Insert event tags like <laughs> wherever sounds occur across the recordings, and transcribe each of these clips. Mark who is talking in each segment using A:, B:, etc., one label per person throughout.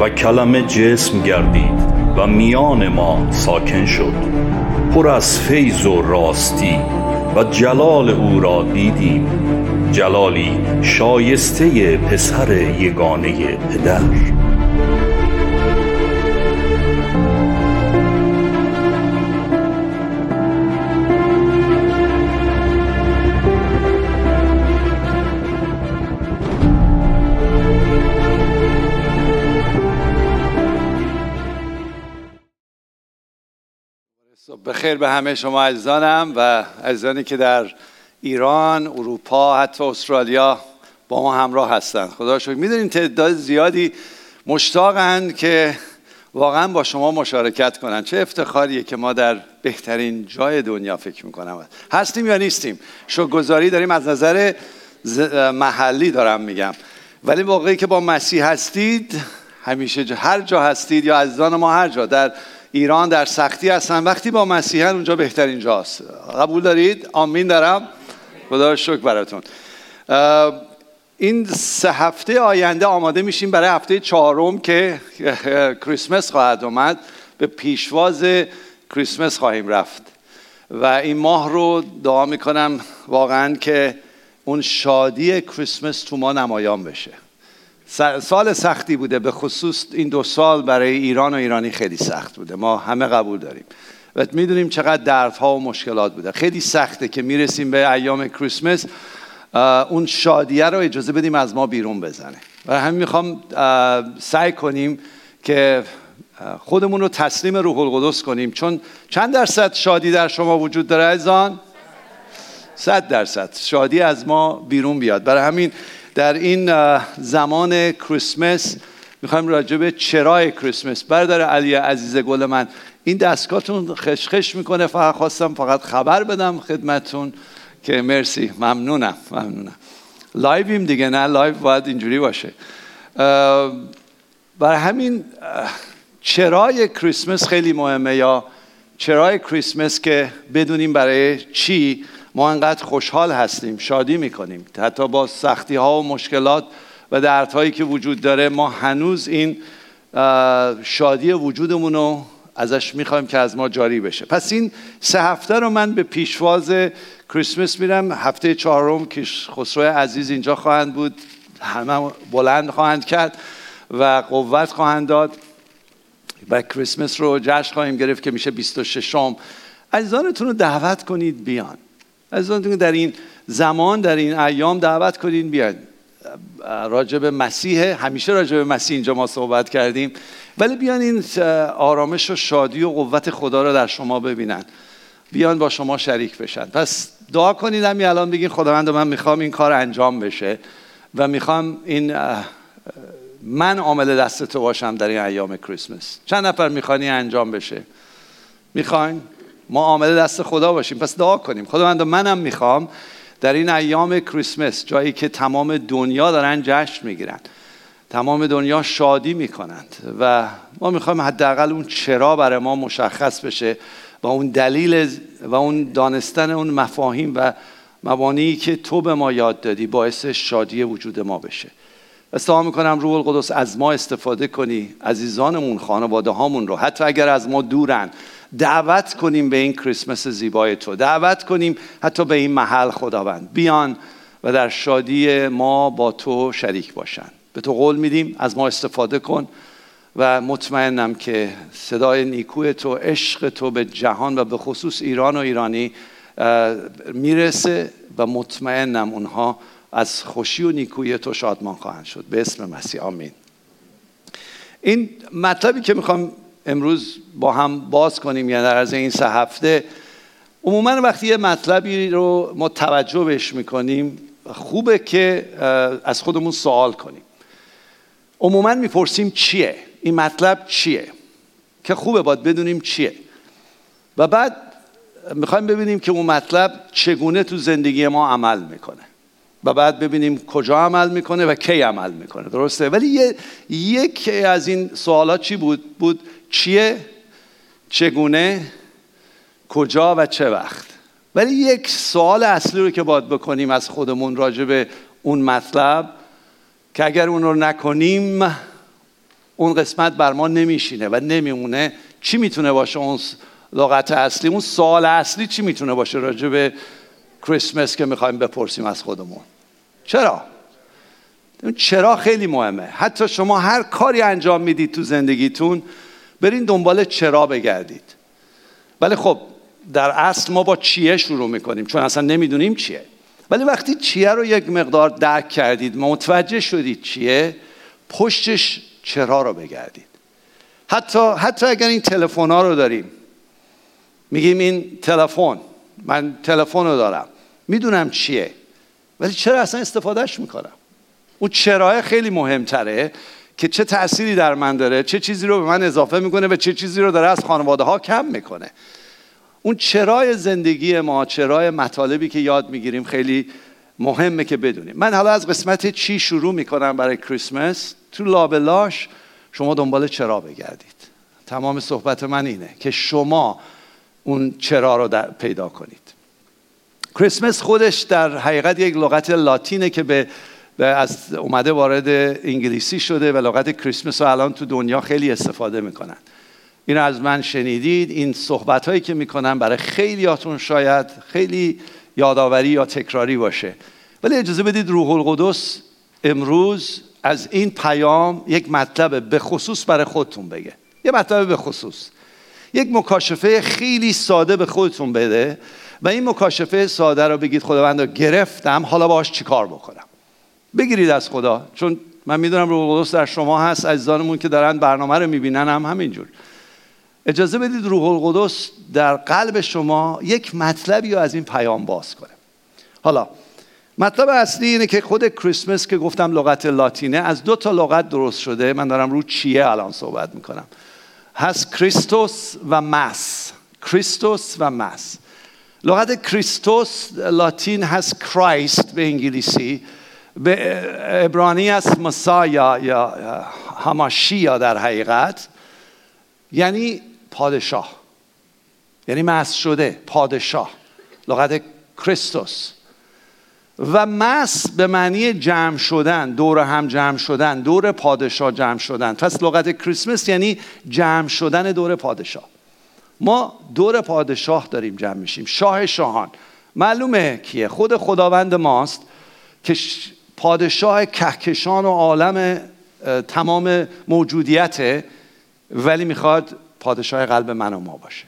A: و کلمه جسم گردید و میان ما ساکن شد. پر از فیض و راستی و جلال او را دیدیم. جلالی شایسته پسر یگانه پدر.
B: بخیر به همه شما عزیزانم و عزیزانی که در ایران، اروپا، حتی استرالیا با ما همراه هستند خدا شکر. می‌دونین تعداد زیادی مشتاقند که واقعا با شما مشارکت کنند چه افتخاریه که ما در بهترین جای دنیا فکر می‌کنم. هستیم یا نیستیم؟ شکرگزاری داریم. از نظر محلی دارم میگم. ولی موقعی که با مسیح هستید همیشه هر جا هستید یا عزیزان ما هر جا در ایران در سختی هستن. وقتی با مسیحن اونجا بهترین جاست. قبول دارید؟ آمین دارم. خدا شکر براتون. این سه هفته آینده آماده میشیم برای هفته چهارم که <laughs> کریسمس خواهد اومد. به پیشواز کریسمس خواهیم رفت. و این ماه رو دعا می‌کنم واقعا که اون شادی کریسمس تو ما نمایان بشه. سال سختی بوده به خصوص این دو سال برای ایران و ایرانی خیلی سخت بوده. ما همه قبول داریم. و می‌دونیم چقدر دردها و مشکلات بوده. خیلی سخته که می‌رسیم به ایام کریسمس اون شادیه رو اجازه بدیم از ما بیرون بزنه. و همین می‌خوام سعی کنیم که خودمون رو تسلیم روح القدس کنیم. چون چند درصد شادی در شما وجود داره عزیزان؟ صد درصد. شادی از ما بیرون بیاد. برای همین در این زمان کریسمس می‌خوایم راجع به چرای کریسمس. برادر علی عزیز گل من این دستگاهتون خشخش می‌کنه. فقط خواستم فقط خبر بدم خدمتون که مرسی. ممنونم ممنونم. live یم دیگه نه؟ live باید اینجوری باشه. برای همین چرای کریسمس خیلی مهمه یا چرای کریسمس که بدونیم برای چی ما انقدر خوشحال هستیم شادی می‌کنیم. حتی با سختی ها و مشکلات و دردهایی که وجود داره ما هنوز این شادی وجودمون رو ازش می‌خوایم که از ما جاری بشه. پس این سه هفته رو من به پیشواز کریسمس میرم. هفته چهارم که خسرو عزیز اینجا خواهند بود. همه بلند خواهند کرد و قوت خواهند داد. و کریسمس رو جشن خواهیم گرفت که میشه 26 م عزیزانتون رو دعوت کنید بیان. عزیزانتون در این زمان در این ایام دعوت کنید بیان راجب مسیح همیشه راجب مسیح اینجا ما صحبت کردیم. ولی بیان این آرامش و شادی و قوت خدا رو در شما ببینن. بیان با شما شریک بشن. پس دعا کنید همین الان بگین خداوند من می‌خوام این کار انجام بشه و می‌خوام این من عامل دست تو باشم در این ایام کریسمس. چند نفر می‌خوانی انجام بشه؟ می‌خواین ما عامل دست خدا باشیم. پس دعا کنیم. خداوند منم می‌خوام در این ایام کریسمس جایی که تمام دنیا دارن جشن می‌گیرن تمام دنیا شادی می‌کنند و ما می‌خوایم حداقل اون چرا برای ما مشخص بشه و اون دلیل و اون دانستن اون مفاهیم و مبانی که تو به ما یاد دادی باعث شادی وجود ما بشه. استفاده می‌کنم روح القدس از ما استفاده کنی عزیزانمون خانواده هامون رو. حتی اگر از ما دورن دعوت کنیم به این کریسمس زیبای تو. دعوت کنیم حتی به این محل خداوند. بیان و در شادی ما با تو شریک باشن. به تو قول میدیم از ما استفاده کن و مطمئنم که صدای نیکوی تو عشق تو به جهان و به خصوص ایران و ایرانی می‌رسه و مطمئنم اونها از خوشی و نیکوی تو شادمان خواهند شد. به اسم مسیح آمین. این مطلبی که می‌خوام امروز با هم باز کنیم یعنی در از این سه هفته. عموما وقتی یه مطلبی رو ما توجه بهش می‌کنیم خوبه که از خودمون سوال کنیم. عموما می‌پرسیم چیه؟ این مطلب چیه؟ که خوبه باید بدونیم چیه. و بعد می‌خوایم ببینیم که اون مطلب چگونه تو زندگی ما عمل می‌کنه. و بعد ببینیم کجا عمل می‌کنه و کی عمل می‌کنه. درسته؟ ولی یک از این سوالات چی بود؟ بود چیه؟ چگونه؟ کجا و چه وقت؟ ولی یک سوال اصلی رو که باید بکنیم از خودمون راجع به اون مطلب که اگر اون رو نکنیم اون قسمت بر ما نمیشینه و نمیمونه. چی می‌تونه باشه اون لغت اصلی؟ اون سوال اصلی چی می‌تونه باشه راجع به کریسمس که می‌خوایم بپرسیم از خودمون؟ چرا؟ چرا خیلی مهمه. حتی شما هر کاری انجام می‌دید تو زندگیتون برین دنبال چرا بگردید. ولی خب در اصل ما با چیه شروع می‌کنیم؟ چون اصلا نمی‌دونیم چیه. ولی وقتی چیه رو یک مقدار درک کردید متوجه شدید چیه پشتش چرا رو بگردید. حتی, حتی اگر این تلفن ها رو داریم میگیم این تلفن من تلفن رو دارم می‌دونم چیه ولی چرا اصلا استفادهش می‌کنم؟ اون چرا خیلی مهمتره. که چه تأثیری در من داره چه چیزی رو به من اضافه می‌کنه و چه چیزی رو داره از خانواده ها کم می‌کنه. اون چرای زندگی ما چرای مطالبی که یاد می‌گیریم خیلی مهمه که بدونیم. من حالا از قسمت چی شروع می‌کنم برای کریسمس؟ تو لابلاش شما دنبال چرا بگردید. تمام صحبت من اینه که شما اون چرا رو پیدا کنید. کریسمس خودش در حقیقت یک لغت لاتینه که به از اومده وارد انگلیسی شده و لغت کریسمس رو الان تو دنیا خیلی استفاده می‌کنن. این از من شنیدید. این صحبت هایی که می‌کنم برای خیلیاتون شاید خیلی یادآوری یا تکراری باشه. ولی اجازه بدید روح القدس امروز از این پیام یک مطلب به خصوص برای خودتون بگه. یه مطلب به خصوص. یک مکاشفه خیلی ساده به خودتون بده و این مکاشفه ساده رو بگید خداوند رو گرفتم حالا باش چیکار بکنم؟ بگیرید از خدا. چون من می‌دونم روح القدس در شما هست عزیزانمون که دارن برنامه رو می‌بینن هم همینجور. اجازه بدید روح القدس در قلب شما یک مطلبی رو از این پیام باز کنه. حالا مطلب اصلی اینه که خود کریسمس که گفتم لغت لاتینه از دو تا لغت درست شده. من دارم رو چیه الان صحبت می‌کنم. هست کریستوس و مس. کریستوس و مس. لغت کریستوس لاتین هست کرایست به انگلیسی. به عبرانی است مسایا یا هماشیا در حقیقت یعنی پادشاه. یعنی مس شده پادشاه لغت کریستوس. و مس به معنی جمع شدن دور هم جمع شدن دور پادشاه جمع شدن. پس لغت کریسمس یعنی جمع شدن دور پادشاه. ما دور پادشاه داریم جمع میشیم. شاه شاهان. معلومه کیه؟ خود خداوند ماست که پادشاه کهکشان و عالم تمام موجودیته ولی می‌خواد پادشاه قلب من و ما باشه.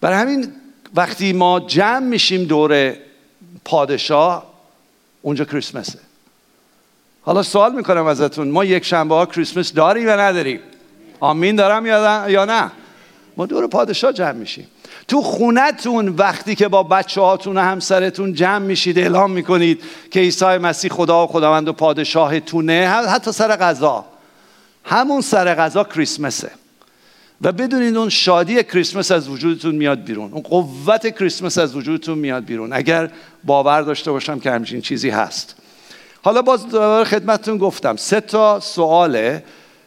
B: برای همین وقتی ما جمع میشیم دور پادشاه اونجا کریسمسه. حالا سوال می‌کنم ازتون ما یک شنبه ها کریسمس داریم یا نداریم؟ آمین دارم یا نه؟ ما دور پادشاه جمع میشیم. تو خونتون وقتی که با بچه هاتون و همسرتون جمع میشید اعلام می‌کنید که عیسی مسیح خدا و خداوند و پادشاهتونه. حتی سر غذا. همون سر غذا کریسمسه. و بدونید اون شادی کریسمس از وجودتون میاد بیرون. اون قوت کریسمس از وجودتون میاد بیرون. اگر باور داشته باشم که همچین چیزی هست. حالا باز دوباره خدمتتون گفتم سه تا سواله.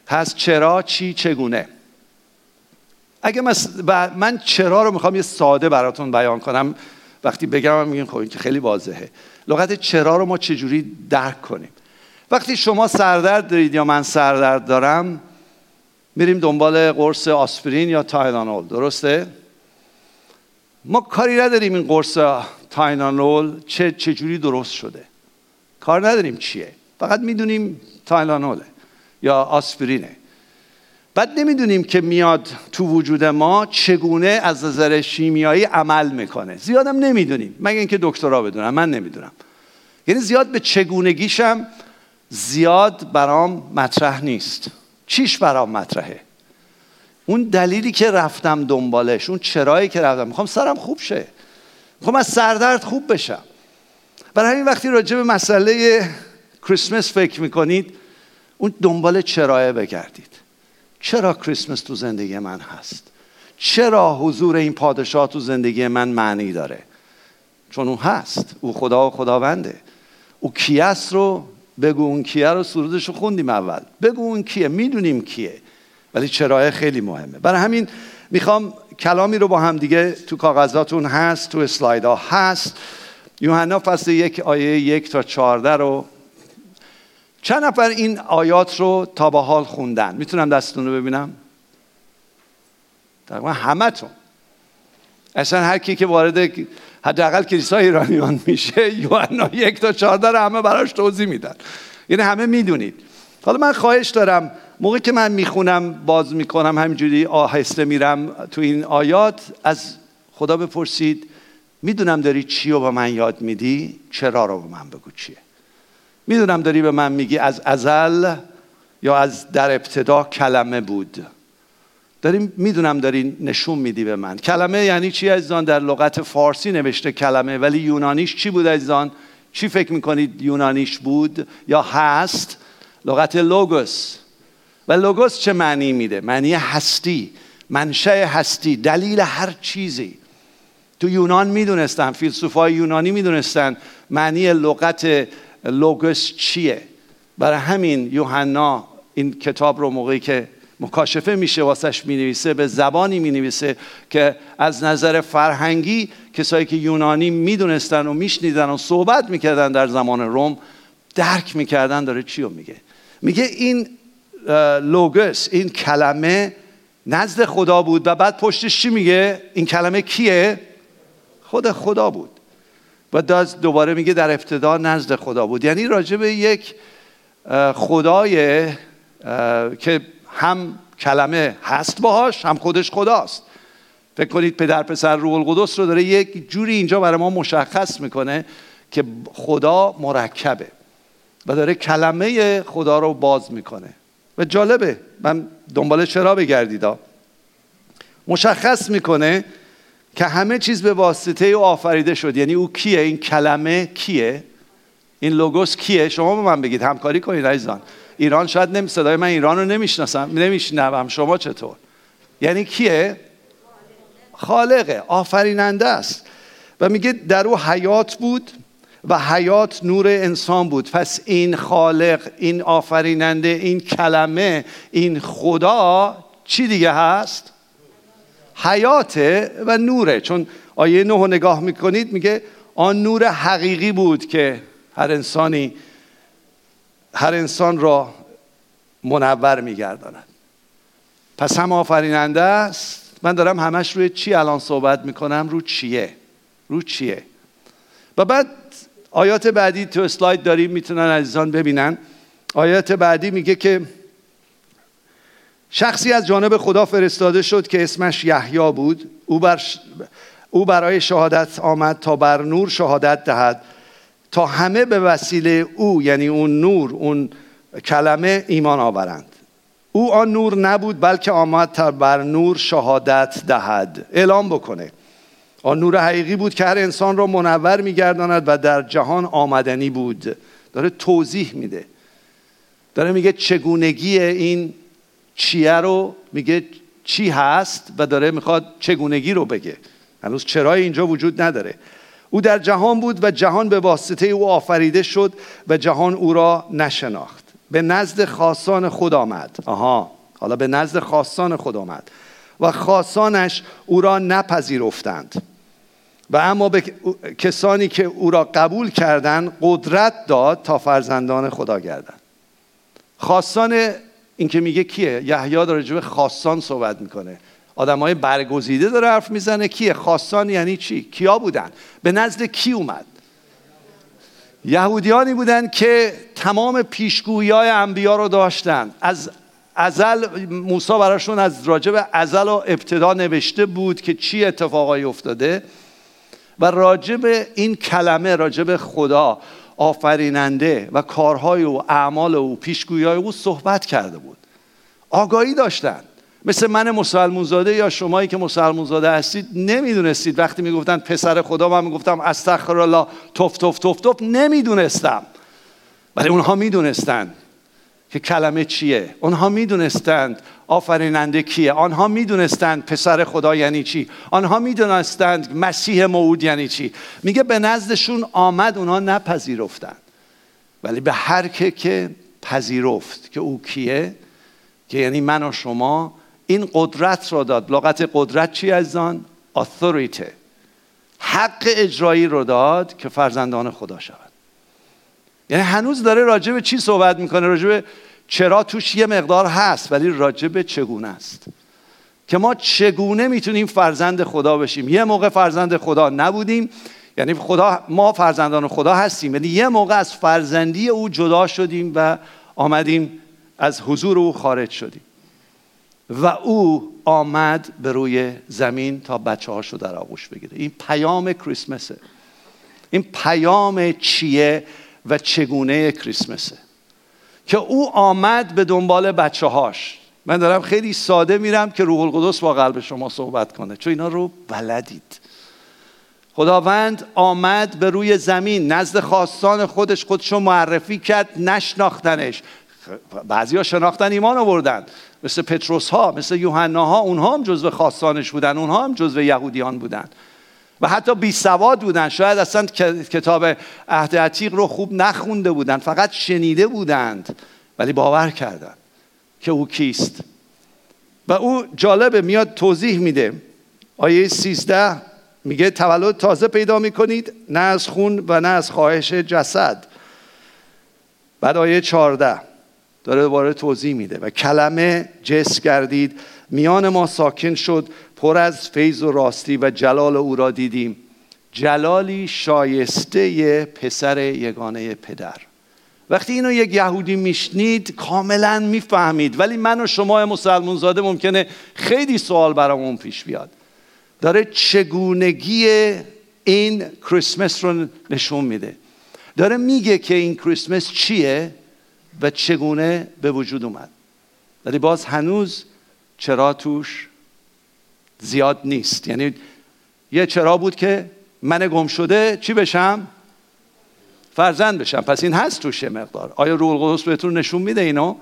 B: هست چرا چی چگونه؟ اگه من چرا رو می‌خوام یه ساده براتون بیان کنم وقتی بگم میگین خب که خیلی واضحه. لغت چرا رو ما چجوری درک کنیم؟ وقتی شما سردرد دارید یا من سردرد دارم میریم دنبال قرص آسپرین یا تایلانول درسته؟ ما کاری نداریم این قرص تایلانول چه چجوری درست شده. کار نداریم چیه. فقط می‌دونیم تایلانوله یا آسپرینه. بعد نمی‌دونیم که میاد تو وجود ما چگونه از نظر شیمیایی عمل می‌کنه. زیادم نمی‌دونیم. مگه اینکه دکترا بدونم من نمی‌دونم. یعنی زیاد به چگونگیشم زیاد برام مطرح نیست. چیش برام مطرحه؟ اون دلیلی که رفتم دنبالش اون چرایی که رفتم. می‌خوام سرم خوب شه. می‌خوام از سردرد خوب بشم. برای همین وقتی راجع به مسئله کریسمس فکر می‌کنید اون دنبال چرایه بگردید. چرا کریسمس تو زندگی من هست؟ چرا حضور این پادشاه تو زندگی من معنی داره؟ چون او هست او خدا و خداونده. او کیست رو بگو اون کیه رو سرودش رو خوندیم اول. بگو اون کیه می‌دونیم کیه. ولی چرا خیلی مهمه. برای همین می‌خوام کلامی رو با هم دیگه تو کاغذاتون هست تو اسلایدها هست. یوحنا فصل یک آیه یک تا چارده رو چند نفر این آیات رو تا به حال خوندن؟ می‌تونم دستتون رو ببینم؟ تقریبا همتون اصلا هر کی که وارد حداقل کلیسای ایرانیان میشه یوحنا یک تا چهارده رو همه براش توضیح میدن. یعنی همه می‌دونید. حالا من خواهش دارم موقعی که من می‌خونم باز می‌کنم همینجوری آهسته میرم تو این آیات از خدا بپرسید می‌دونم داری چی رو به من یاد میدی؟ چرا رو به من بگو چیه؟ می‌دونم داری به من میگی از ازل یا از در ابتدا کلمه بود. داری می‌دونم داری نشون میدی به من. کلمه یعنی چی عزیزان؟ در لغت فارسی نوشته کلمه ولی یونانیش چی بود عزیزان؟ چی فکر می‌کنید یونانیش بود یا هست؟ لغت لوگوس. و لوگوس چه معنی میده؟ معنی هستی منشأ هستی دلیل هر چیزی. تو یونان می‌دونستن فیلسوفای یونانی می‌دونستن معنی لغت لوگوس چیه؟ برای همین یوحنا این کتاب رو موقعی که مکاشفه میشه واسش می‌نویسه به زبانی می‌نویسه که از نظر فرهنگی کسایی که یونانی می‌دونستن و میشنیدن و صحبت می‌کردن در زمان روم درک می‌کردن داره چی رو میگه؟ میگه این لوگوس این کلمه نزد خدا بود و بعد پشتش چی میگه؟ این کلمه کیه؟ خود خدا بود. و داز دوباره میگه در ابتدا نزد خدا بود. یعنی راجع به یک خدای که هم کلمه هست باهاش هم خودش خداست. فکر کنید پدر پسر روح القدس رو داره یک جوری اینجا برای ما مشخص می‌کنه که خدا مرکبه و داره کلمه خدا رو باز می‌کنه. و جالبه من دنبال چرا بگردیدا مشخص می‌کنه که همه چیز به واسطه او آفریده شد. یعنی او کیه؟ این کلمه کیه؟ این لوگوس کیه؟ شما به من بگید همکاری کنید عزیزان. ایران شاید نمی صدای من ایران رو نمی‌شناسم نمیشنوم. شما چطور؟ یعنی کیه؟ خالقه آفریننده است. و میگه در او حیات بود و حیات نور انسان بود. پس این خالق این آفریننده این کلمه این خدا چی دیگه هست؟ حیاته و نوره. چون آیه نه نگاه می‌کنید میگه آن نور حقیقی بود که هر انسانی هر انسان را منور میگرداند. پس هم آفریننده است. من دارم همش روی چی الان صحبت می‌کنم؟ رو چیه؟ رو چیه؟ و بعد آیات بعدی تو اسلاید داریم می‌تونن عزیزان ببینن. آیات بعدی میگه که شخصی از جانب خدا فرستاده شد که اسمش یحیی بود. او, بر او برای شهادت آمد تا بر نور شهادت دهد. تا همه به وسیله او یعنی اون نور اون کلمه ایمان آورند. او آن نور نبود بلکه آمد تا بر نور شهادت دهد. اعلام بکنه. آن نور حقیقی بود که هر انسان را منور میگرداند و در جهان آمدنی بود. داره توضیح میده. داره میگه چگونگی این چیه رو میگه چی هست و داره می‌خواد چگونگی رو بگه. هنوز چرای اینجا وجود نداره. او در جهان بود و جهان به واسطه او آفریده شد و جهان او را نشناخت. به نزد خاصان خود آمد. آها حالا به نزد خاصان خود آمد. و خاصانش او را نپذیرفتند. و اما به کسانی که او را قبول کردند قدرت داد تا فرزندان خدا گردند. خاصان این که میگه کیه؟ یحیی داره خاصان صحبت می‌کنه. های برگزیده داره حرف می‌زنه. کیه؟ خاصان یعنی چی؟ کیا بودن؟ به نزد کی اومد؟ یهودیانی بودن که تمام پیشگویی های انبیا رو داشتن. از ازل موسی براشون از راجب ازل و ابتدا نوشته بود که چی اتفاقایی افتاده. و راجب این کلمه راجب خدا آفریننده و کارهای او اعمال او پیشگویی او صحبت کرده بود. آگاهی داشتند مثل من مسلمون زاده یا شمایی که مسلمون زاده هستید نمی‌دونستید. وقتی می‌گفتن پسر خدا من می‌گفتم استغفر الله توف توف توف توف نمی‌دونستم. ولی اونها می‌دونستند که کلمه چیه؟ اونها می‌دونستند آفریننده کیه. آنها می‌دونستند پسر خدا یعنی چی. آنها می‌دونستند مسیح موعود یعنی چی. میگه به نزدشون آمد اونها نپذیرفتند. ولی به هر که که پذیرفت که او کیه که یعنی من و شما این قدرت را داد. لغت قدرت چی از آن؟ حق اجرایی رو داد که فرزندان خدا شود. یعنی هنوز داره راجع به چی صحبت می‌کنه؟ راجع به چرا توش یه مقدار هست ولی راجع به چگونه است؟ که ما چگونه می‌تونیم فرزند خدا بشیم؟ یه موقع فرزند خدا نبودیم یعنی خدا ما فرزندان خدا هستیم یعنی یه موقع از فرزندی او جدا شدیم و آمدیم از حضور او خارج شدیم. و او آمد به روی زمین تا بچه هاشو در آغوش بگیره. این پیام کریسمسه. این پیام چیه؟ و چگونه کریسمسه. که او آمد به دنبال بچه هاش من دارم خیلی ساده میرم که روح القدس با قلب شما صحبت کنه. چون اینا رو بلدید خداوند آمد به روی زمین نزد خواستان خودش خودشو معرفی کرد نشناختنش. بعضی ها شناختن ایمان آوردن. مثل پتروس ها مثل یوحنا ها اونها هم جزو خواستانش بودن اونها هم جزو یهودیان بودن. و حتی بی سواد بودن. شاید اصلا کتاب عهد عتیق رو خوب نخونده بودن. فقط شنیده بودند ولی باور کردند که او کیست. و او جالبه میاد توضیح میده. آیه 13 میگه تولد تازه پیدا می‌کنید نه از خون و نه از خواهش جسد. بعد آیه 14 داره دوباره توضیح میده و کلمه جس گردید. میان ما ساکن شد پر از فیض و راستی و جلال او را دیدیم. جلالی شایسته پسر یگانه پدر. وقتی اینو یک یهودی میشنید کاملا می‌فهمید. ولی من و شما مسلمون زاده ممکنه خیلی سوال برامون پیش بیاد. داره چگونگی این کریسمس رو نشون میده. داره میگه که این کریسمس چیه و چگونه به وجود اومد. ولی باز هنوز چرا توش زیاد نیست. یعنی یه چرا بود که من گم شده چی بشم؟ فرزند بشم. پس این هست توش مقدار. آیا روح القدس بهتون نشون میده اینو؟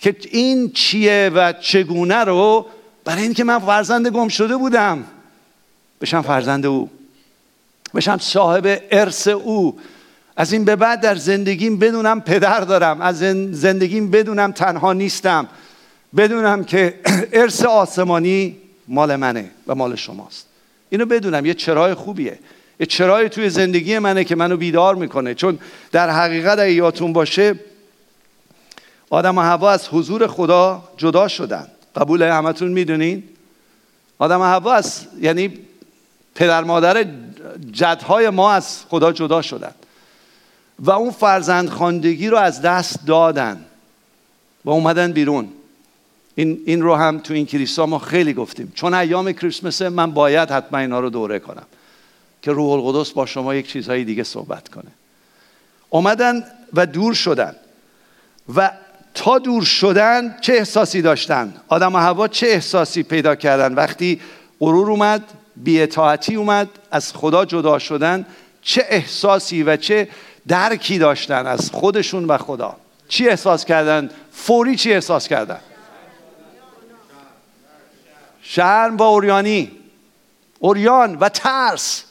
B: که این چیه و چگونه رو؟ برای اینکه من فرزند گم شده بودم. بشم فرزند او. بشم صاحب ارث او. از این به بعد در زندگیم بدونم پدر دارم. از زندگیم بدونم تنها نیستم. بدونم که <clears throat> ارث آسمانی مال منه و مال شماست. اینو بدونم یه چرای خوبیه. یه چرای توی زندگی منه که منو بیدار می‌کنه. چون در حقیقت اگه یادتون باشه آدم و هوا از حضور خدا جدا شدن. قبول همتون می‌دونین؟ آدم و هوا از یعنی پدر مادر جدهای ما از خدا جدا شدن. و اون فرزند خاندگی رو از دست دادن. و اومدن بیرون. این, این رو هم تو این کلیسا ما خیلی گفتیم. چون ایام کریسمسه من باید حتما اینا رو دوره کنم که روح القدس با شما یک چیزهای دیگه صحبت کنه. اومدن و دور شدن. و تا دور شدن چه احساسی داشتن؟ آدم و هوا چه احساسی پیدا کردن؟ وقتی غرور اومد بیاطاعتی اومد از خدا جدا شدن چه احساسی و چه درکی داشتن از خودشون و خدا؟ چی احساس کردن؟ فوری چی احساس کردن؟ شرم و اوریانی اوریان و ترس.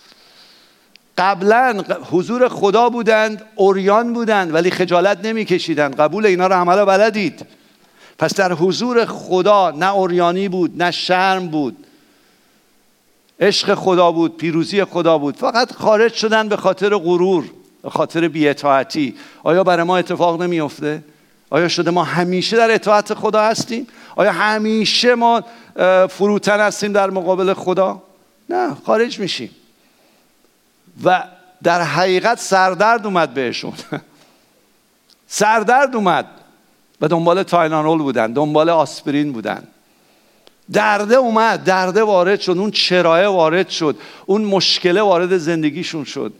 B: قبلا حضور خدا بودند اوریان بودند ولی خجالت نمیکشیدند. قبول اینا رو عملا بلدید. پس در حضور خدا نه اوریانی بود نه شرم بود. عشق خدا بود پیروزی خدا بود. فقط خارج شدن به خاطر غرور به خاطر بیاطاعتی. آیا برای ما اتفاق نمیافته؟ آیا شده ما همیشه در اطاعت خدا هستیم؟ آیا همیشه ما فروتن هستیم در مقابل خدا؟ نه خارج میشیم. و در حقیقت سردرد اومد بهشون. <laughs> سردرد اومد. و دنبال تاینانول بودن دنبال آسپرین بودن. درده اومد درده وارد شد اون چرایه وارد شد اون مشکله وارد زندگیشون شد.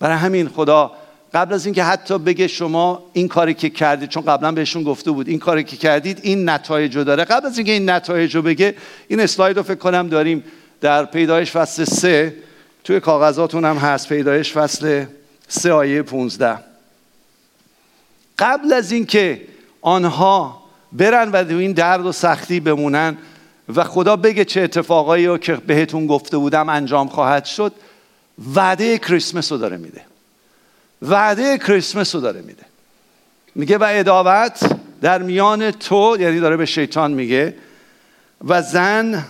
B: برای همین خدا قبل از اینکه حتی بگه شما این کاری که کردید چون قبلا بهشون گفته بود این کاری که کردید این نتایج داره. قبل از اینکه این نتایج رو بگه این اسلاید رو فکر کنم داریم در پیدایش فصل سه. توی کاغذاتون هم هست پیدایش فصل سه آیه 15 قبل از اینکه آنها برن و این درد و سختی بمونن و خدا بگه چه اتفاقایی رو که بهتون گفته بودم انجام خواهد شد وعده کریسمس رو داره میده. وعده کریسمس رو داره میده. میگه و اداوت در میان تو یعنی داره به شیطان میگه و زن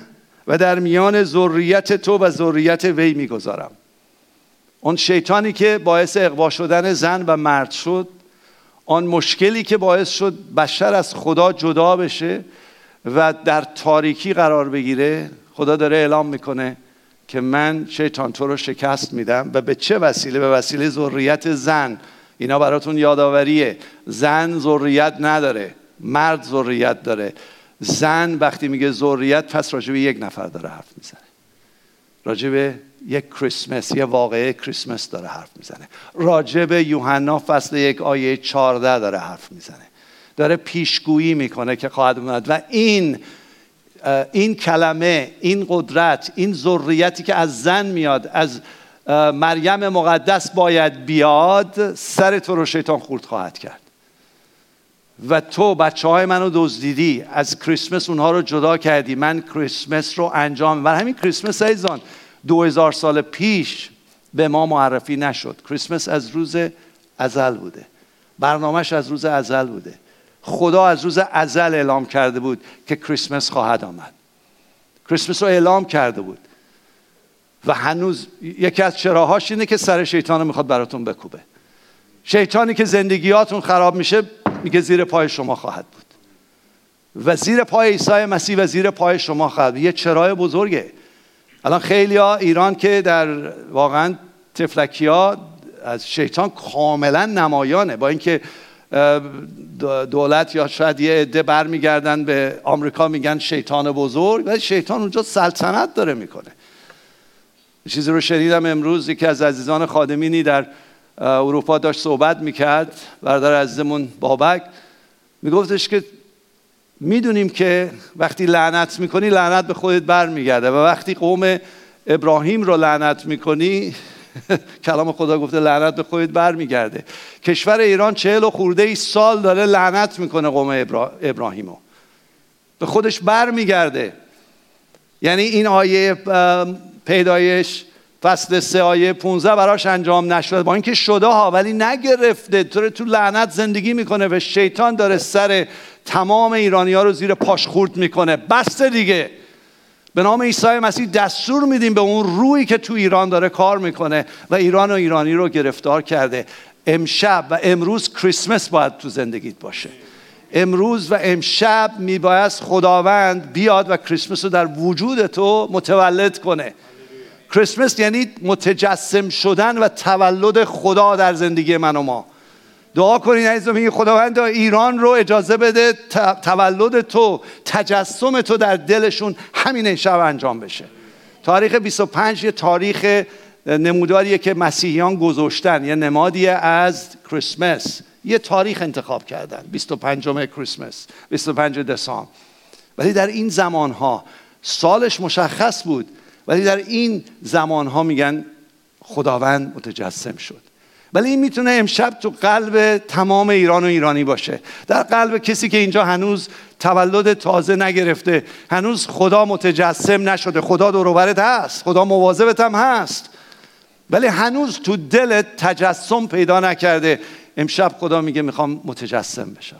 B: و در میان ذریت تو و ذریت وی می‌گذارم. اون شیطانی که باعث اقوا شدن زن و مرد شد آن مشکلی که باعث شد بشر از خدا جدا بشه و در تاریکی قرار بگیره خدا داره اعلام می‌کنه که من شیطان تو رو شکست میدم و به چه وسیله؟ به وسیله ذریت زن. اینا براتون یادآوریه. زن ذریت نداره. مرد ذریت داره. زن وقتی میگه ذریت پس راجع به یک نفر داره حرف می‌زنه. راجع به یک کریسمس یه واقعه کریسمس داره حرف می‌زنه. راجع به یوحنا فصل یک آیه 14 داره حرف می‌زنه. داره پیشگویی می‌کنه که خواهد اومد. و این این کلمه این قدرت این ذریتی که از زن میاد از مریم مقدس باید بیاد سر تو رو شیطان خورد خواهد کرد. و تو بچه های منو دزدیدی از کریسمس اونها رو جدا کردی من کریسمس رو انجام و همین کریسمس ایزان دو هزار سال پیش به ما معرفی نشد. کریسمس از روز ازل بوده. برنامهش از روز ازل بوده. خدا از روز ازل اعلام کرده بود که کریسمس خواهد آمد. کریسمس رو اعلام کرده بود. و هنوز یکی از چراهاش اینه که سر شیطان رو می‌خواد براتون بکوبه. شیطانی که زندگیاتون خراب میشه میگه زیر پای شما خواهد بود. و زیر پای عیسی مسیح و زیر پای شما خواهد یه چرای بزرگه. الان خیلی ها ایران که در واقعا تفلکی ها از شیطان کاملا نمایانه. با اینکه دولت یا شاید یه عده برمیگردن به آمریکا میگن شیطان بزرگ ولی شیطان اونجا سلطنت داره می‌کنه. چیزی رو شنیدم امروز یکی از عزیزان خادمینی در اروپا داشت صحبت می‌کرد برادر عزیزمون بابک. میگفتش که می‌دونیم که وقتی لعنت می‌کنی لعنت به خودت برمیگرده و وقتی قوم ابراهیم رو لعنت می‌کنی <laughs> کلام خدا گفته لعنت به خودت برمیگرده. کشور ایران چهل و خورده ای سال داره لعنت می‌کنه قوم ابرا... ابراهیمو. به خودش برمیگرده. یعنی این آیه پیدایش فصل سه آیه 15 براش انجام نشده. با اینکه شده ها ولی نگرفته. تو تو لعنت زندگی می‌کنه و شیطان داره سر تمام ایرانی ها رو زیر پاش خورد می‌کنه. بسته دیگه. به نام عیسی مسیح دستور میدیم به اون روی که تو ایران داره کار می‌کنه و ایران و ایرانی رو گرفتار کرده. امشب و امروز کریسمس باید تو زندگیت باشه. امروز و امشب میباید خداوند بیاد و کریسمس رو در وجود تو متولد کنه. کریسمس یعنی متجسم شدن و تولد خدا در زندگی من و ما. دعا کنین عزیزم میگه خداوند ایران رو اجازه بده تولد تو تجسم تو در دلشون همین شب انجام بشه. تاریخ 25 یه تاریخ نموداریه که مسیحیان گذاشتن یه نمادی از کریسمس یه تاریخ انتخاب کردن 25 کریسمس 25 دسامبر. ولی در این زمان ها سالش مشخص بود. ولی در این زمان ها میگن خداوند متجسم شد. ولی این می‌تونه امشب تو قلب تمام ایران و ایرانی باشه. در قلب کسی که اینجا هنوز تولد تازه نگرفته هنوز خدا متجسم نشده خدا دوروبرت هست خدا مواظبت هم هست ولی هنوز تو دلت تجسم پیدا نکرده. امشب خدا میگه می‌خوام متجسم بشم.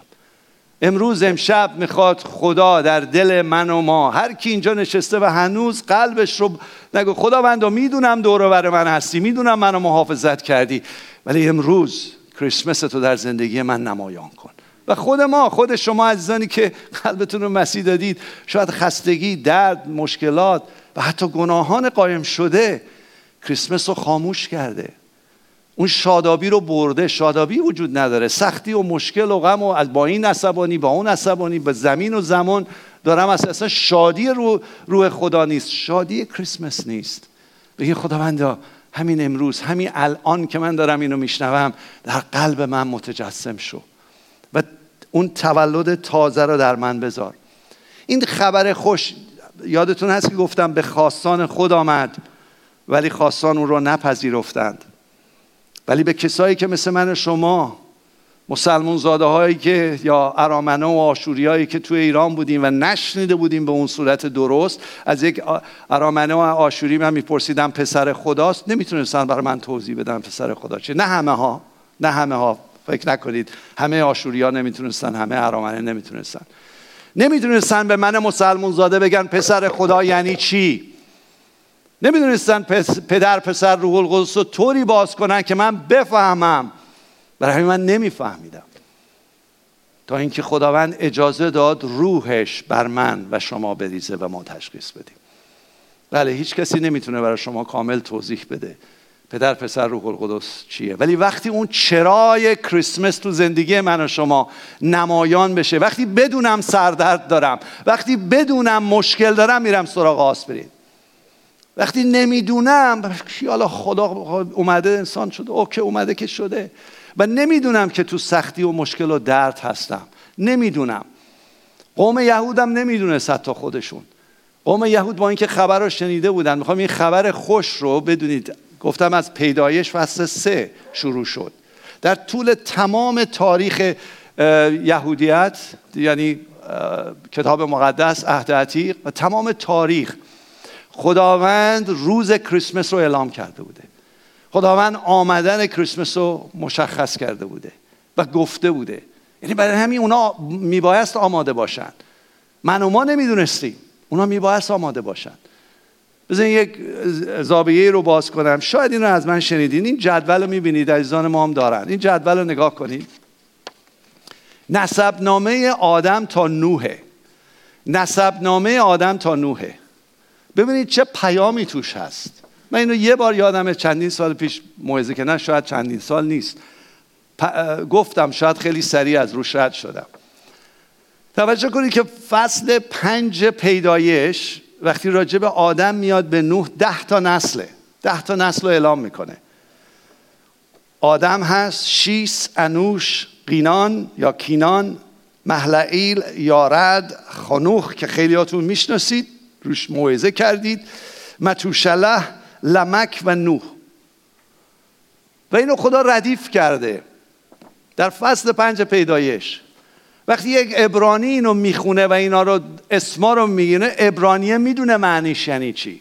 B: امروز امشب می‌خواد خدا در دل من و ما هر کی اینجا نشسته و هنوز قلبش رو نگو خداوندا می‌دونم دور بر من هستی می‌دونم منو محافظت کردی. ولی امروز کریسمس تو در زندگی من نمایان کن. و خود ما خود شما عزیزانی که قلبتون رو مسیح دادید شاید خستگی درد مشکلات و حتی گناهان قایم شده کریسمس رو خاموش کرده. اون شادابی رو برده. شادابی وجود نداره. سختی و مشکل و غم و از با این عصبانی با اون عصبانی به زمین و زمان دارم اصلا شادی رو روح خدا نیست. شادی کریسمس نیست. بگی خداوندا همین امروز همین الان که من دارم اینو میشنوم در قلب من متجسم شو و اون تولد تازه رو در من بذار. این خبر خوش یادتون هست که گفتم به خواستان خود آمد ولی خواستان اون رو نپذیرفتند. ولی به کسایی که مثل من شما مسلمون زاده هایی که یا ارامنه و آشوری هایی که توی ایران بودیم و نشنیده بودیم به اون صورت درست از یک ارامنه و آشوری من میپرسیدم پسر خداست نمی‌تونستن برای من توضیح بدن پسر خدا چه نه همه ها نه همه ها فکر نکنید. همه آشوری ها نمی‌تونستن همه ارامنه نمی‌تونستن. نمی‌تونستن به من مسلمون زاده بگن پسر خدا یعنی چی؟ نمی‌دونستن پدر پسر روح القدس رو طوری باز کنن که من بفهمم برای من نمیفهمیدم. تا اینکه خداوند اجازه داد روحش بر من و شما بریزه و ما تشخیص بدیم. بله هیچ کسی نمی‌تونه برای شما کامل توضیح بده پدر پسر روح القدس چیه. ولی وقتی اون چرای کریسمس تو زندگی من و شما نمایان بشه وقتی بدونم سردرد دارم وقتی بدونم مشکل دارم میرم سراغ آسپرین. وقتی نمی‌دونم حالا خدا اومده انسان شده اوکی اومده که شده. و نمی‌دونم که تو سختی و مشکل و درد هستم. نمی‌دونم. قوم یهودم نمی‌دونه حتی خودشون. قوم یهود با اینکه خبر رو شنیده بودن می‌خوام این خبر خوش رو بدونید. گفتم از پیدایش فصل سه شروع شد. در طول تمام تاریخ یهودیت یعنی کتاب مقدس عهد عتیق و تمام تاریخ خداوند روز کریسمس رو اعلام کرده بوده. خداوند آمدن کریسمس رو مشخص کرده بوده و گفته بوده. یعنی برای همین اونا میبایست آماده باشن. من و ما نمی‌دونستیم. اونا میبایست آماده باشن. بزن یک زابیه رو باز کنم. شاید این رو از من شنیدین. این جدول رو می‌بینید عزیزان ما هم دارن. این جدول رو نگاه کنید. نسب نامه آدم تا نوحه. نسب نامه آدم تا نوحه. ببینید چه پیامی توش هست. من اینو یه بار یادم چندین سال پیش موعظه که نه شاید چندین سال نیست. گفتم شاید خیلی سریع از روش رد شدم. توجه کنید که فصل پنج پیدایش وقتی راجع به آدم میاد به نوح ده تا نسله ده تا نسل رو اعلام می‌کنه. آدم هست شیس انوش قینان یا کینان محلعیل یارد خانوخ که خیلیاتون می‌شناسید روش موعظه کردید متوشله لمک و نوح. و اینو خدا ردیف کرده در فصل پنج پیدایش. وقتی یک ابرانی اینو می‌خونه و اینا رو اسما رو می‌گیره ابرانیه می‌دونه معنیش یعنی چی؟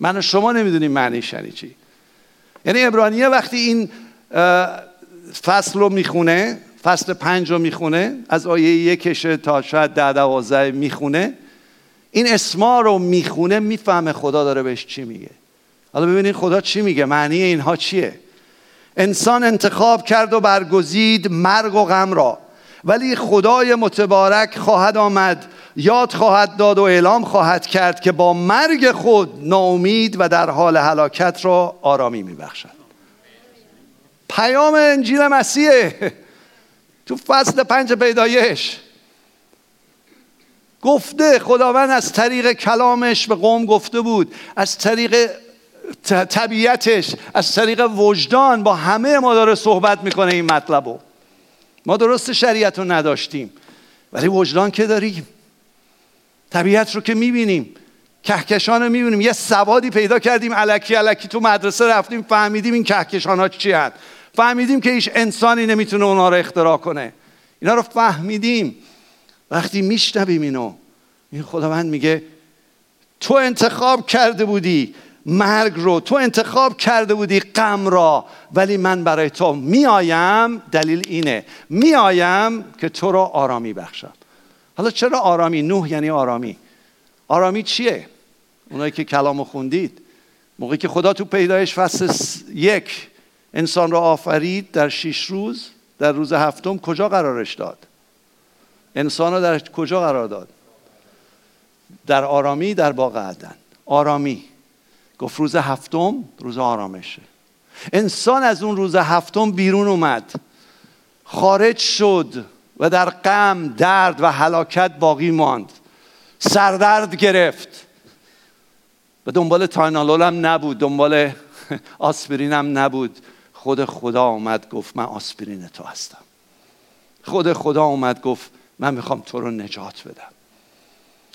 B: من و شما نمی‌دونیم معنیش یعنی چی؟ یعنی ابرانیه وقتی این فصل رو می‌خونه فصل پنج رو می‌خونه از آیه یکش تا شاید ده دوازده می‌خونه این اسما رو می‌خونه می‌فهمه خدا داره بهش چی میگه. حالا ببینید خدا چی میگه؟ معنی اینها چیه؟ انسان انتخاب کرد و برگزید مرگ و غم را. ولی خدای متبارک خواهد آمد یاد خواهد داد و اعلام خواهد کرد که با مرگ خود ناامید و در حال هلاکت را آرامی میبخشد. پیام انجیل مسیحه <laughs> تو فصل پنج پیدایش. گفته خداوند از طریق کلامش به قوم گفته بود از طریق طبیعتش از طریق وجدان با همه ما داره صحبت می‌کنه این مطلب رو ما درست شریعت رو نداشتیم ولی وجدان که داریم. طبیعت رو که می‌بینیم کهکشان رو می‌بینیم. یه سوادی پیدا کردیم علکی علکی تو مدرسه رفتیم فهمیدیم این کهکشان ها چی هست فهمیدیم که هیچ انسانی نمی‌تونه اونا رو اختراع کنه. اینا رو فهمیدیم. وقتی میشنویم اینو این خداوند میگه تو انتخاب کرده بودی مرگ رو تو انتخاب کرده بودی غم را. ولی من برای تو میایم دلیل اینه. میایم که تو را آرامی بخشم. حالا چرا آرامی؟ نوح یعنی آرامی. آرامی چیه؟ اونایی که کلامو خوندید. موقعی که خدا تو پیدایش فصل یک انسان را آفرید در شیش روز در روز هفتم کجا قرارش داد؟ انسان را در کجا قرار داد؟ در آرامی در باغ عدن. آرامی. گفت روز هفتم روز آرامشه. انسان از اون روز هفتم بیرون اومد. خارج شد و در غم درد و هلاکت باقی ماند. سردرد گرفت. و دنبال تاینالول هم نبود دنبال <laughs> آسپرین هم نبود. خود خدا اومد گفت من آسپرین تو هستم. خود خدا اومد گفت من می‌خوام تو رو نجات بدم.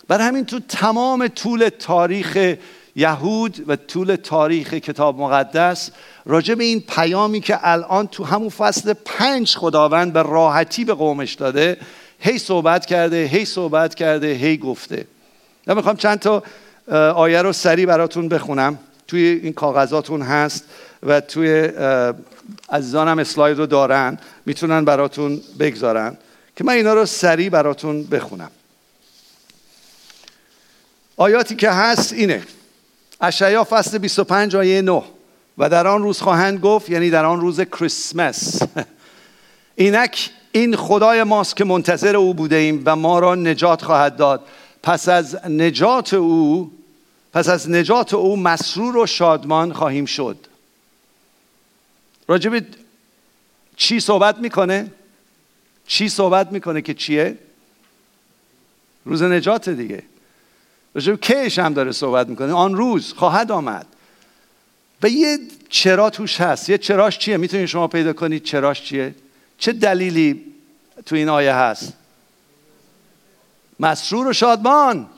B: برای همین تو تمام طول تاریخ یهود و طول تاریخ کتاب مقدس راجع به این پیامی که الان تو همون فصل پنج خداوند به راحتی به قومش داده هی صحبت کرده هی صحبت کرده هی گفته. من می‌خوام چند تا آیه رو سریع براتون بخونم. توی این کاغذاتون هست و توی عزیزانم اسلاید رو دارن می‌تونن براتون بگذارن که من اینا رو سریع براتون بخونم. آیاتی که هست اینه. اشعیا فصل 25 آیه 9 و در آن روز خواهند گفت یعنی در آن روز کریسمس. <laughs> اینک این خدای ماست که منتظر او بوده ایم و ما را نجات خواهد داد. پس از نجات او پس از نجات او مسرور و شادمان خواهیم شد. راجب چی صحبت می‌کنه؟ چی صحبت می‌کنه که چیه؟ روز نجات دیگه. راجب کیش هم داره صحبت می‌کنه. آن روز خواهد آمد. و یه چرا توش هست. یه چراش چیه؟ می‌تونید شما پیدا کنید چراش چیه؟ چه دلیلی تو این آیه هست؟ مسرور و شادمان.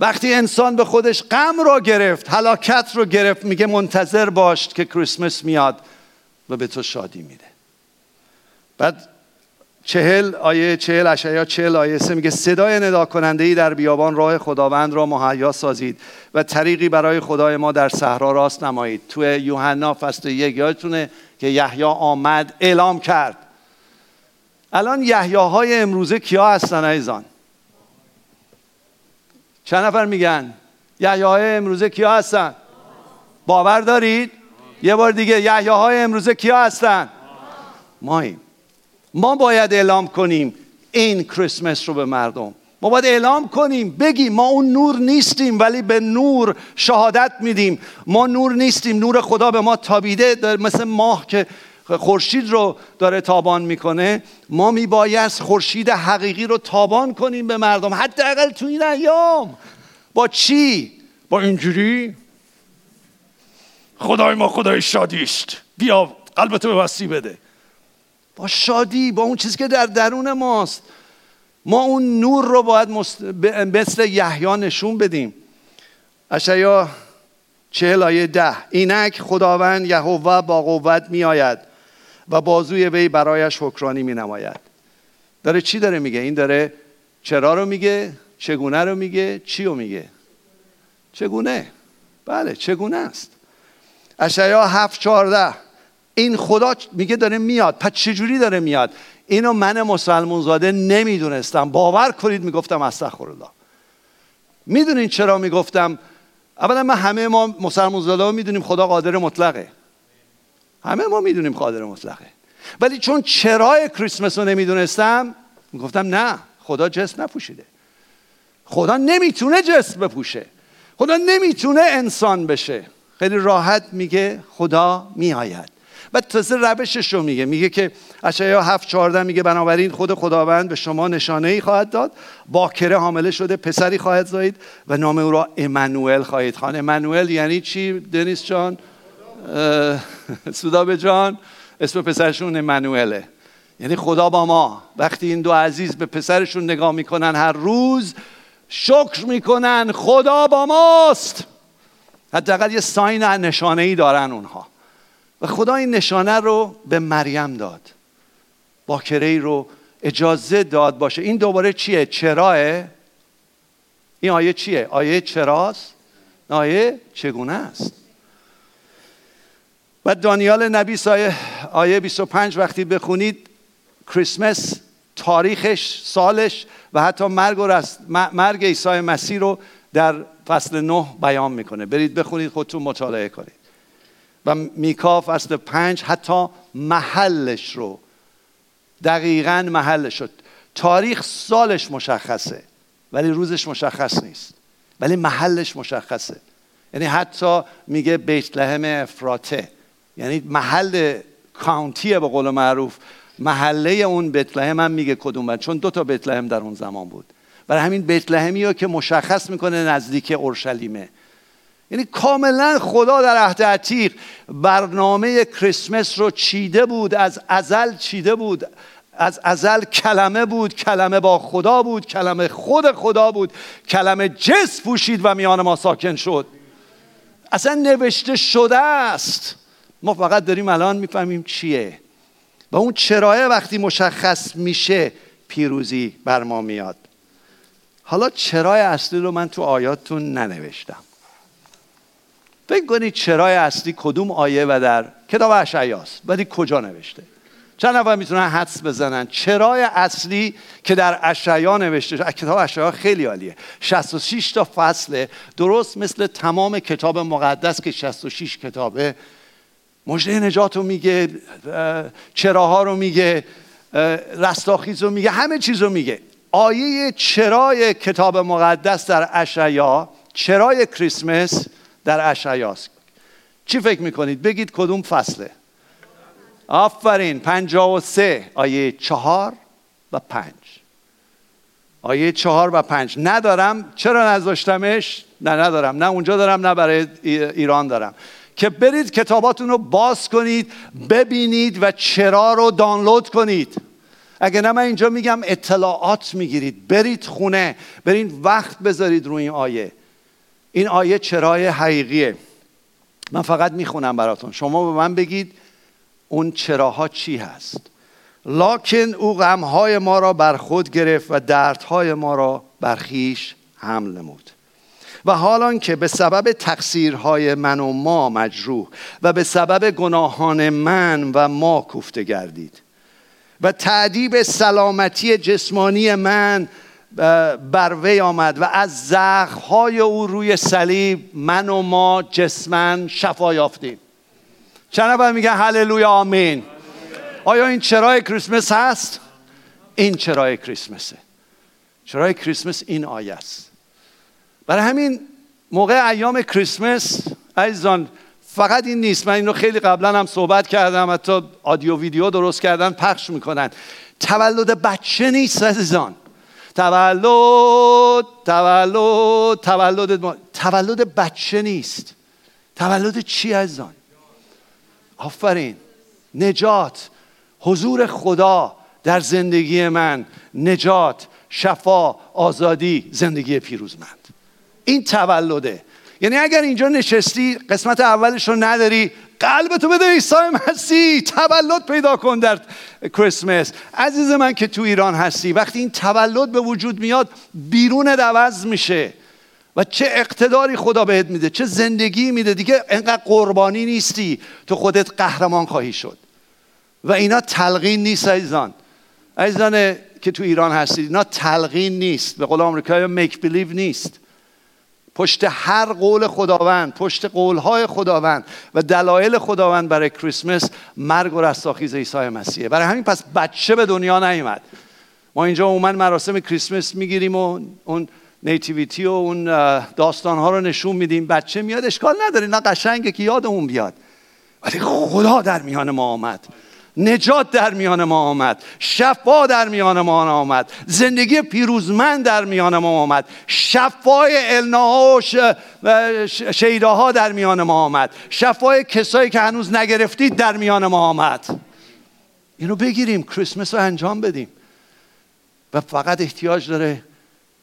B: وقتی انسان به خودش غم رو گرفت هلاکت رو گرفت میگه منتظر باش که کریسمس میاد و به تو شادی میده. بعد چهل آیه چهل اشعیا چهل آیه سه میگه صدای ندا کننده ای در بیابان راه خداوند را مهیا سازید و طریقی برای خدای ما در صحرا راست نمایید. تو یوحنا فصل یک یادتونه که یحیی آمد اعلام کرد. الان یحیاهای امروزه کیا هستن ایزان چند نفر میگن؟ یحیاهای امروزه کیا هستن؟ باور دارید؟ یه بار دیگه یحیاهای امروزه کیا هستن؟ ماییم ما باید اعلام کنیم این کریسمس رو به مردم. ما باید اعلام کنیم بگیم ما اون نور نیستیم ولی به نور شهادت میدیم. ما نور نیستیم نور خدا به ما تابیده مثل ماه که خورشید رو داره تابان می‌کنه. ما میبایست خورشید حقیقی رو تابان کنیم به مردم. حداقل تو این ایام. با چی؟ با اینجوری؟ خدای ما خدای شادی است. بیا قلبتو به وسیع بده. با شادی با اون چیزی که در درون ماست. ما اون نور رو باید مثل یحیی نشون بدیم. اشعیا چهل آیه ده. اینک خداوند یهوه با قوت می آید و بازوی وی برایش حکرانی می نماید داره چی داره میگه؟ این داره چرا رو میگه؟ چگونه رو میگه؟ چی رو میگه؟ چگونه؟ بله چگونه است؟ اشعیا هفت چارده این خدا میگه داره میاد. پس چجوری داره میاد؟ اینو من مسلمون زاده نمی‌دونستم. باور کنید می‌گفتم استغفر الله می‌دونین چرا می‌گفتم؟ اولا من همه ما مسلمون زاده می‌دونیم خدا قادر مطلقه. همه ما می‌دونیم قادر مطلقه. ولی چون چرای کریسمس رو نمی‌دونستم می‌گفتم نه خدا جسم نپوشیده. خدا نمی‌تونه جسم بپوشه. خدا نمی‌تونه انسان بشه. خیلی راحت میگه خدا میآید. و تازه روشش رو میگه. میگه که اشعیا هفت چهارده میگه بنابراین خود خداوند به شما نشانه ای خواهد داد. باکره حامله شده پسری خواهد زایید و نام او را امانوئل خواهید خوان. امانوئل یعنی چی؟ دنیس جان؟ <laughs> سودابه جان؟ اسم پسرشون امانوئله. یعنی خدا با ما. وقتی این دو عزیز به پسرشون نگاه می‌کنن هر روز شکر می‌کنن خدا با ماست. حداقل یه ساین نشانه ای دارن اونها. و خدا این نشانه رو به مریم داد. باکره ای رو اجازه داد باشه. این دوباره چیه؟ چراه این آیه چیه؟ آیه چراست؟ آیه چگونه است؟ و دانیال نبی آیه, آیه 25 وقتی بخونید کریسمس تاریخش سالش و حتی مرگ, و مرگ عیسی مسیح رو در فصل نه بیان می‌کنه. برید بخونید خودتون مطالعه کنید. و میکا فصل پنج حتی محلش رو. دقیقا محلش شد تاریخ سالش مشخصه ولی روزش مشخص نیست. ولی محلش مشخصه. یعنی حتی میگه بیت لحم افراته یعنی محل کانتیه به قول معروف محله اون بیت لحم هم میگه کدوم چون دو تا بیت لحم در اون زمان بود. برای همین بیت لحمی که مشخص می‌کنه نزدیک اورشلیمه یعنی کاملا خدا در عهد عتیق برنامه کریسمس رو چیده بود از ازل چیده بود از ازل کلمه بود کلمه با خدا بود کلمه خود خدا بود کلمه جس پوشید و میان ما ساکن شد. اصلا نوشته شده است. ما فقط داریم الان می‌فهمیم چیه. و اون چرایه وقتی مشخص میشه پیروزی بر ما میاد. حالا چرای اصلی رو من تو آیاتتون ننوشتم. فکر کنید چرای اصلی کدوم آیه و در کتاب اشعیاست ولی کجا نوشته؟ چند نفر می‌تونن حدس بزنن؟ چرای اصلی که در اشعیا نوشته شده کتاب اشعیا خیلی عالیه. 66 تا فصله درست مثل تمام کتاب مقدس که 66 کتابه. مجده نجات رو میگه چراها رو میگه رستاخیز رو میگه همه چیز رو میگه. آیه چرای کتاب مقدس در اشعیا چرای کریسمس در اشعیاست. چی فکر می‌کنید؟ بگید کدوم فصله. آفرین پنجاه و سه آیه چهار و پنج. آیه چهار و پنج. ندارم چرا نذاشتمش؟ نه ندارم. نه اونجا دارم نه برای ایران دارم. که برید کتاباتون رو باز کنید ببینید و چرا رو دانلود کنید. اگه نه من اینجا میگم اطلاعات می‌گیرید. برید خونه برید وقت بذارید روی این آیه. این آیه چرای حقیقیه. من فقط می‌خونم براتون. شما به من بگید اون چراها چی هست. لاکن او غمهای ما را بر خود گرفت و دردهای ما را بر خیش حمل نمود. و حالان که به سبب تقصیرهای من و ما مجروح و به سبب گناهان من و ما کوفته گردید. و تعدیب سلامتی جسمانی من بر وی آمد و از زخمهای او روی صلیب من و ما جسمن شفا یافتیم. چند نفر میگن هللویا آمین. آیا این چرای کریسمس هست؟ این چرای کریسمسه. چرای کریسمس این آیه است. برای همین موقع ایام کریسمس عزیزان فقط این نیست. من اینو خیلی قبلا هم صحبت کردم حتی آدیو ویدیو درست کردن پخش می‌کنن. تولد بچه نیست عزیزان. تولد تولد تولد تولد بچه نیست. تولد چی عزیزان؟ آفرین. نجات. حضور خدا در زندگی من. نجات شفا آزادی زندگی پیروزمند. این تولده. یعنی اگر اینجا نشستی قسمت اولش رو نداری قلبتو بده عیسی مسیح تولد پیدا کن در کریسمس. عزیز من که تو ایران هستی وقتی این تولد به وجود میاد بیرون عوض میشه. و چه اقتداری خدا بهت میده چه زندگی میده. دیگه انقدر قربانی نیستی تو خودت قهرمان خواهی شد. و اینا تلقین نیست عزیزان. عزیزان که تو ایران هستید اینا تلقین نیست. به قول آمریکایی میک بلیو نیست. پشت هر قول خداوند پشت قولهای خداوند و دلایل خداوند برای کریسمس مرگ و رستاخیز عیسی مسیحه. برای همین پس بچه به دنیا نیومد. ما اینجا عموما مراسم کریسمس می‌گیریم و اون نیتیویتی و اون داستان ها رو نشون میدیم. بچه میاد اشکال نداره نه قشنگه که یادمون بیاد. ولی خدا در میان ما آمد. نجات در میان ما آمد شفا در میان ما آمد زندگی پیروزمند در میان ما آمد شفای الناها و شیداها در میان ما آمد شفای کسایی که هنوز نگرفتید در میان ما آمد. اینو بگیریم کریسمس رو انجام بدیم. و فقط احتیاج داره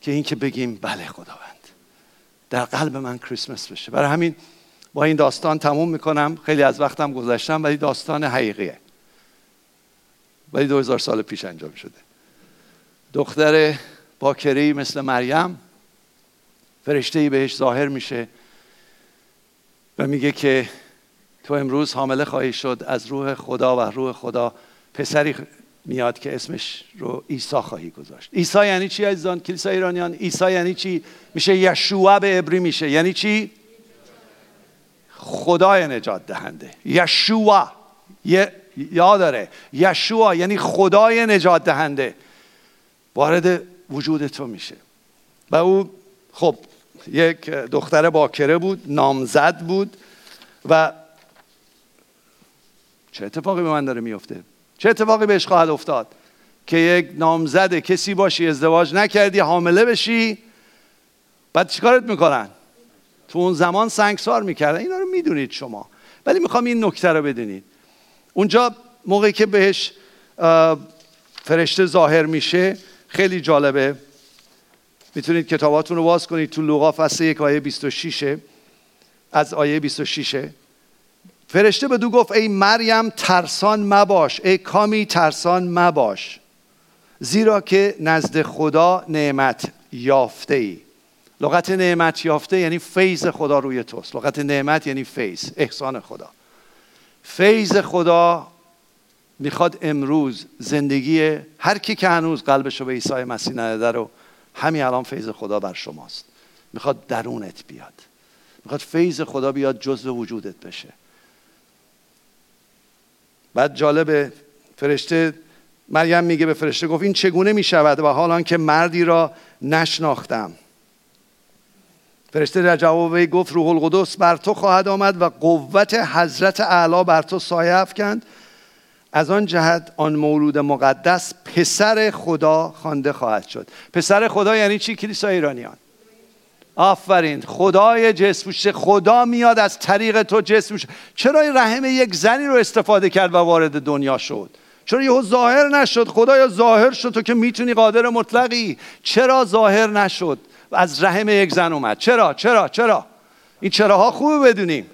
B: که این که بگیم بله خداوند. در قلب من کریسمس بشه. برای همین با این داستان تموم می‌کنم. خیلی از وقتم گذاشتم ولی داستان حقیقیه. ولی دو سال پیش انجام شده. دختر باکری مثل مریم فرشته بهش ظاهر میشه و میگه که تو امروز حامله خواهی شد از روح خدا و روح خدا پسری میاد که اسمش رو عیسی خواهی گذاشت. عیسی یعنی چی عزیزان؟ کلیسای ایرانیان عیسی یعنی چی؟ میشه یشوع به عبری میشه. یعنی چی؟ خدای نجات دهنده. یشوع یه یا داره یشوع یعنی خدای نجات دهنده وارد وجود تو میشه. و او خب یک دختر باکره بود نامزد بود و چه اتفاقی به من داره میفته؟ چه اتفاقی بهش خواهد افتاد که یک نامزد کسی باشی ازدواج نکردی حامله بشی؟ بعد چیکارت می‌کنن؟ تو اون زمان سنگسار می‌کردن. اینا رو می‌دونید شما. ولی می‌خوام این نکته رو بدونید. اونجا موقعی که بهش فرشته ظاهر میشه خیلی جالبه. می‌تونید کتاباتون رو باز کنید تو لوقا فصل یک آیه 26 از آیه 26 فرشته به دو گفت ای مریم ترسان مباش. ای کامی ترسان مباش. زیرا که نزد خدا نعمت یافته ای لغت نعمت یافته یعنی فیض خدا روی توست. لغت نعمت یعنی فیض احسان خدا. فیض خدا می‌خواد امروز زندگی هر کی که هنوز قلبش رو به عیسی مسیح نداده رو همین الان فیض خدا بر شماست. می‌خواد درونت بیاد. می‌خواد فیض خدا بیاد جزء وجودت بشه. بعد جالبه فرشته مریم میگه به فرشته گفت این چگونه می‌شود و حالا که مردی را نشناختم؟ فرشته در جواب وی گفت روح القدس بر تو خواهد آمد و قوت حضرت اعلی بر تو سایه افکند. از آن جهت آن مولود مقدس پسر خدا خوانده خواهد شد. پسر خدا یعنی چی؟ کلیسای ایرانیان. آفرین. خدای جسم خدا میاد از طریق تو جسم چرا این رحم یک زنی رو استفاده کرد و وارد دنیا شد؟ چرا یهو ظاهر نشد؟ خدایا ظاهر شد تو که می‌تونی قادر مطلقی. چرا ظاهر نشد؟ از رحم یک زن اومد. چرا؟ چرا؟ چرا؟ این چراها خوبه بدونیم.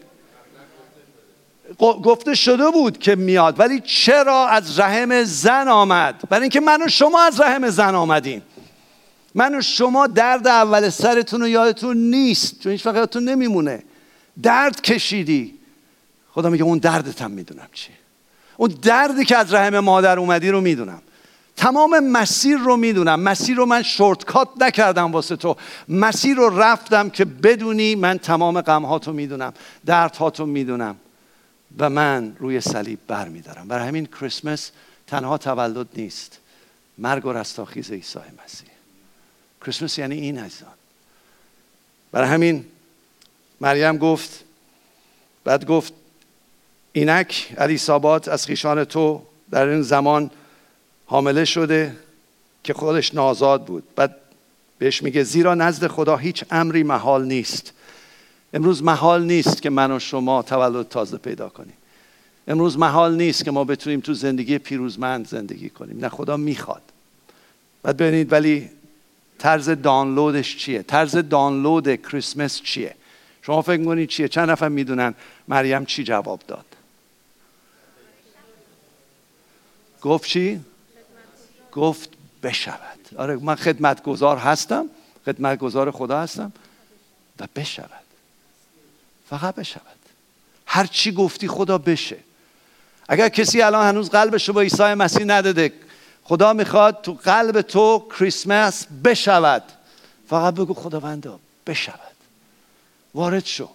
B: گفته شده بود که میاد ولی چرا از رحم زن آمد؟ برای اینکه من و شما از رحم زن آمدیم. من و شما درد اول سرتون و یادتون نیست چون هیچ وقت نمیمونه. درد کشیدی. خدا میگه اون دردتم می‌دونم چیه. اون دردی که از رحم مادر اومدی رو می‌دونم. تمام مسیر رو می‌دونم. مسیر رو من شورتکات نکردم واسه تو. مسیر رو رفتم که بدونی من تمام غمهاتو می‌دونم دردهاتو می‌دونم و من روی صلیب بر میدارم برای همین کریسمس تنها تولد نیست. مرگ و رستاخیز عیسی مسیح. کریسمس یعنی این عزیزان. برای همین مریم گفت بعد گفت اینک الیسابات از خیشان تو در این زمان حامله شده که خودش نازاد بود. بعد بهش میگه زیرا نزد خدا هیچ امری محال نیست. امروز محال نیست که من و شما تولد تازه پیدا کنیم. امروز محال نیست که ما بتونیم تو زندگی پیروزمند زندگی کنیم. نه خدا می‌خواد. بعد ببینید ولی طرز دانلودش چیه؟ طرز دانلود کریسمس چیه؟ شما فکر کنید چیه؟ چند نفر می‌دونن مریم چی جواب داد؟ گفت چی؟ گفت بشود. آره من خدمتگزار هستم خدمتگزار خدا هستم. و بشود. فقط بشود. هر چی گفتی خدا بشه. اگر کسی الان هنوز قلبش رو با عیسی مسیح نداده خدا می‌خواد تو قلب تو کریسمس بشود. فقط بگو خداوندا بشود. وارد شو.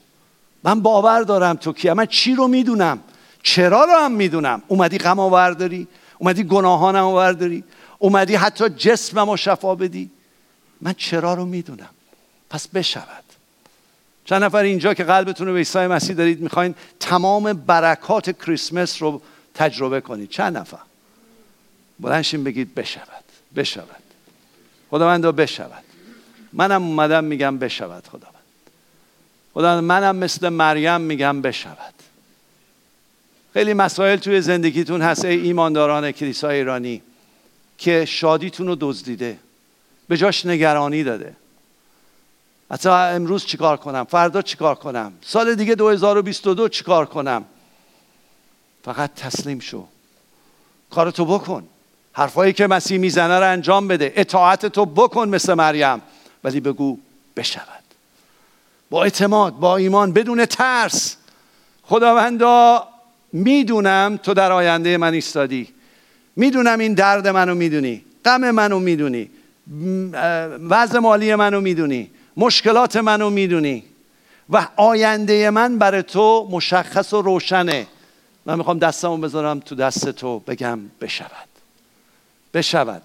B: من باور دارم تو کیه. من چی رو می‌دونم؟ چرا رو هم می‌دونم؟ اومدی غم آور داری اومدی گناهانم آور داری اومدی حتی جسمم رو شفا بدی. من چرا رو می‌دونم؟ پس بشود. چند نفر اینجا که قلبتون رو به عیسی مسیح دارید می‌خواین تمام برکات کریسمس رو تجربه کنید. چند نفر؟ بلنشین بگید بشود. بشود. خداوند بشود. منم اومدم میگم بشود خداوند. خدا منم مثل مریم میگم بشود. خیلی مسائل توی زندگیتون هست ای ایمانداران کلیسای ایرانی. که شادیتون رو دزدیده. به جاش نگرانی داده. حتی امروز چیکار کنم؟ فردا چیکار کنم؟ سال دیگه 2022 چیکار کنم؟ فقط تسلیم شو. کارتو بکن. حرفایی که مسیح می‌زنه رو انجام بده. اطاعت تو بکن مثل مریم. ولی بگو بشود. با اعتماد با ایمان بدون ترس. خداوندا می‌دونم تو در آینده من ایستادی. می‌دونم این درد منو می‌دونی غم منو می‌دونی وضع مالی منو می‌دونی مشکلات منو می‌دونی و آینده من برای تو مشخص و روشنه. من می‌خوام دستمو بذارم تو دست تو بگم بشود. بشود.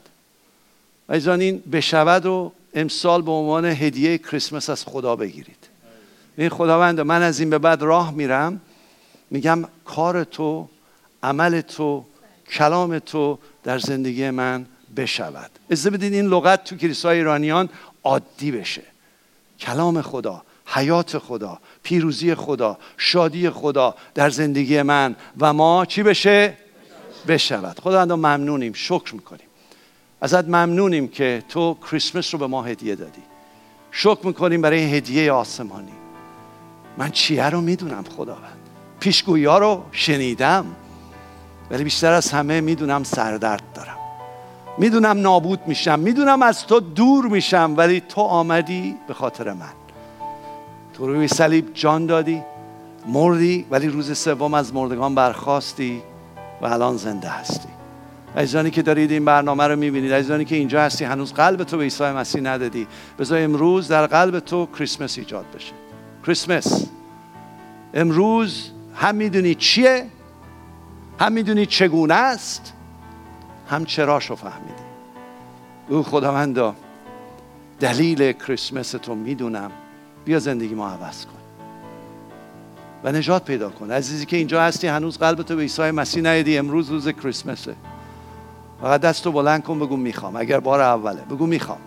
B: و این بشود و امسال به عنوان هدیه کریسمس از خدا بگیرید. این خداوند من از این به بعد راه میرم. میگم کار تو عمل تو کلام تو در زندگی من بشود. از بدین این لغت تو کلیسای ایرانیان عادی بشه. کلام خدا حیات خدا پیروزی خدا شادی خدا در زندگی من و ما چی بشه؟ بشود. خدا ممنونیم شکر می‌کنیم. ازت ممنونیم که تو کریسمس رو به ما هدیه دادی. شکر می‌کنیم برای هدیه آسمانی. من چیه رو می‌دونم خداوند؟ پیشگویی رو شنیدم. ولی بیشتر از همه می‌دونم سردرد دارم. می‌دونم نابود میشم. می‌دونم از تو دور میشم ولی تو آمدی به خاطر من. تو روی صلیب جان دادی مردی ولی روز سوم از مردگان برخواستی و الان زنده هستی. عزیزانی که دارید این برنامه رو می‌بینید عزیزانی که اینجا هستی هنوز قلب تو به عیسی مسیح ندادی. بذار امروز در قلب تو کریسمس ایجاد بشه. کریسمس. امروز هم می‌دونی چیه؟ هم می‌دونی چگونه است؟ هم چراشو فهمیدی. او خداوندا دلیل کریسمس تو می‌دونم. بیا زندگی ما عوض کن. و نجات پیدا کن. عزیزی که اینجا هستی هنوز قلبتو به عیسی مسیح ندیدی امروز روز کریسمسه. فقط دستو بلند کن بگو می‌خوام. اگر بار اوله بگو می‌خوام.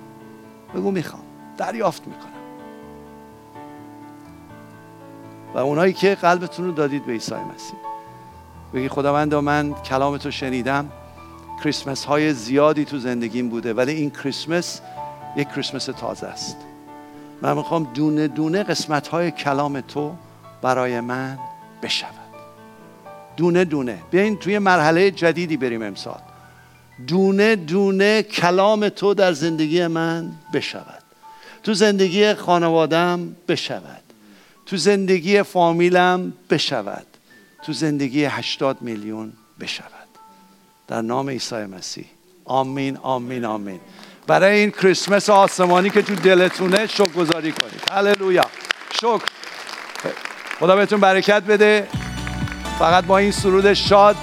B: بگو می‌خوام. دریافت می‌کنم. و اونایی که قلبتون رو دادید به عیسی مسیح. بگی خداوند من کلامتو شنیدم. کریسمس های زیادی تو زندگیم بوده ولی این کریسمس یک کریسمس تازه است. من می‌خوام دونه دونه قسمت های کلام تو برای من بشود. دونه دونه. بیاین توی مرحله جدیدی بریم امسال. دونه دونه کلام تو در زندگی من بشود. تو زندگی خانوادم بشود. تو زندگی فامیلم بشود. تو زندگی هشتاد میلیون بشود. در نام عیسی مسیح. آمین آمین آمین. برای این کریسمس آسمانی که تو دلتونه شکر گذاری کنید. هللویا. شکر. خدا بهتون برکت بده. فقط با این سرود شاد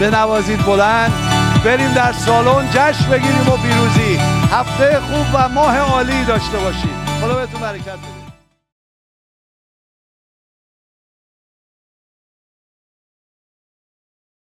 B: بنوازید بلند. بریم در سالن جشن بگیریم و پیروزی. هفته خوب و ماه عالی داشته باشید. خدا بهتون برکت بده.